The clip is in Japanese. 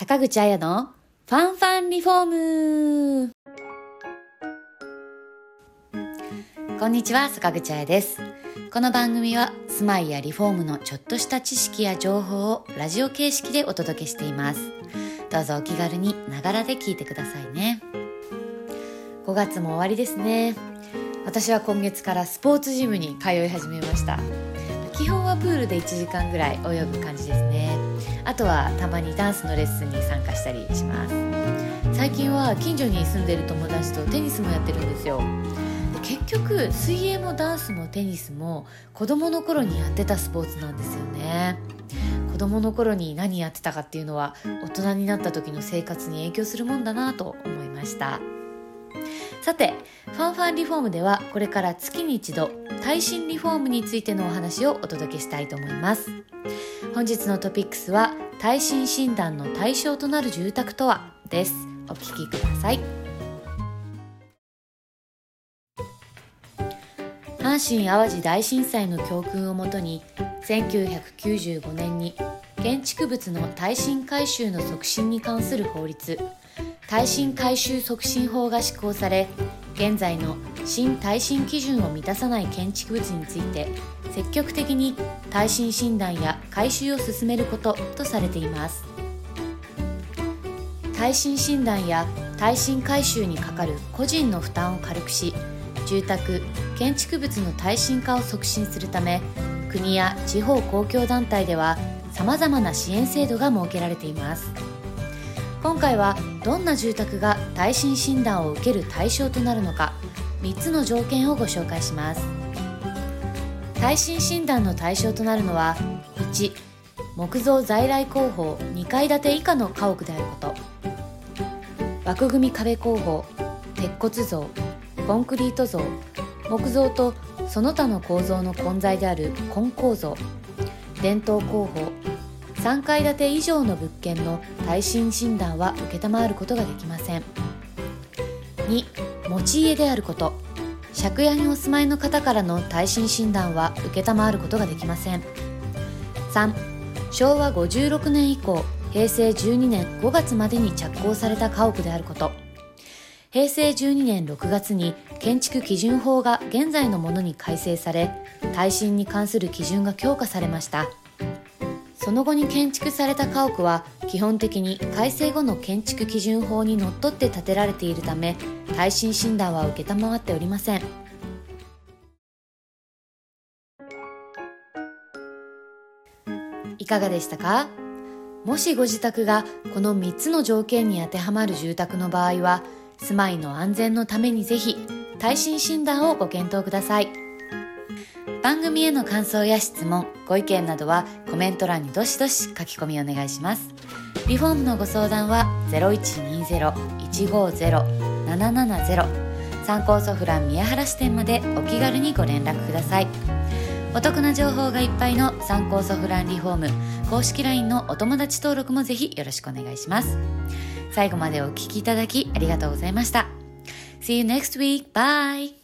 坂口彩のファンファンリフォーム。こんにちは坂口彩です。この番組は住まいやリフォームのちょっとした知識や情報をラジオ形式でお届けしています。どうぞお気軽にながらで聞いてくださいね。5月も終わりですね。私は今月からスポーツジムに通い始めました。基本はプールで1時間ぐらい泳ぐ感じですね。あとはたまにダンスのレッスンに参加したりします。最近は近所に住んでる友達とテニスもやってるんですよ。結局水泳もダンスもテニスも子供の頃にやってたスポーツなんですよね。子供の頃に何やってたかっていうのは大人になった時の生活に影響するもんだなと思いました。さてファンファンリフォームではこれから月に一度耐震リフォームについてのお話をお届けしたいと思います。本日のトピックスは耐震診断の対象となる住宅とは？です。お聞きください。阪神・淡路大震災の教訓をもとに1995年に建築物の耐震改修の促進に関する法律。耐震改修促進法が施行され現在の新耐震基準を満たさない建築物について積極的に耐震診断や改修を進めることとされています。耐震診断や耐震改修にかかる個人の負担を軽くし住宅建築物の耐震化を促進するため国や地方公共団体ではさまざまな支援制度が設けられています。今回はどんな住宅が耐震診断を受ける対象となるのか3つの条件をご紹介します。耐震診断の対象となるのは1木造在来工法2階建て以下の家屋であること。枠組み壁工法鉄骨造コンクリート像木造とその他の構造の混在である根構造。伝統工法3階建て以上の物件の耐震診断は承ることができません。2持ち家であること。借家にお住まいの方からの耐震診断は承ることができません。3昭和56年以降平成12年5月までに着工された家屋であること。平成12年6月に建築基準法が現在のものに改正され耐震に関する基準が強化されました。その後に建築された家屋は基本的に改正後の建築基準法にのっとって建てられているため耐震診断は承っておりません。いかがでしたか？もしご自宅がこの3つの条件に当てはまる住宅の場合は住まいの安全のためにぜひ耐震診断をご検討ください。番組への感想や質問ご意見などはコメント欄にどしどし書き込みお願いします。リフォームのご相談は0120-150-770参考ソフラン宮原支店までお気軽にご連絡ください。お得な情報がいっぱいの参考ソフランリフォーム公式 LINE のお友達登録もぜひよろしくお願いします。最後までお聴きいただきありがとうございました。See you next week. Bye!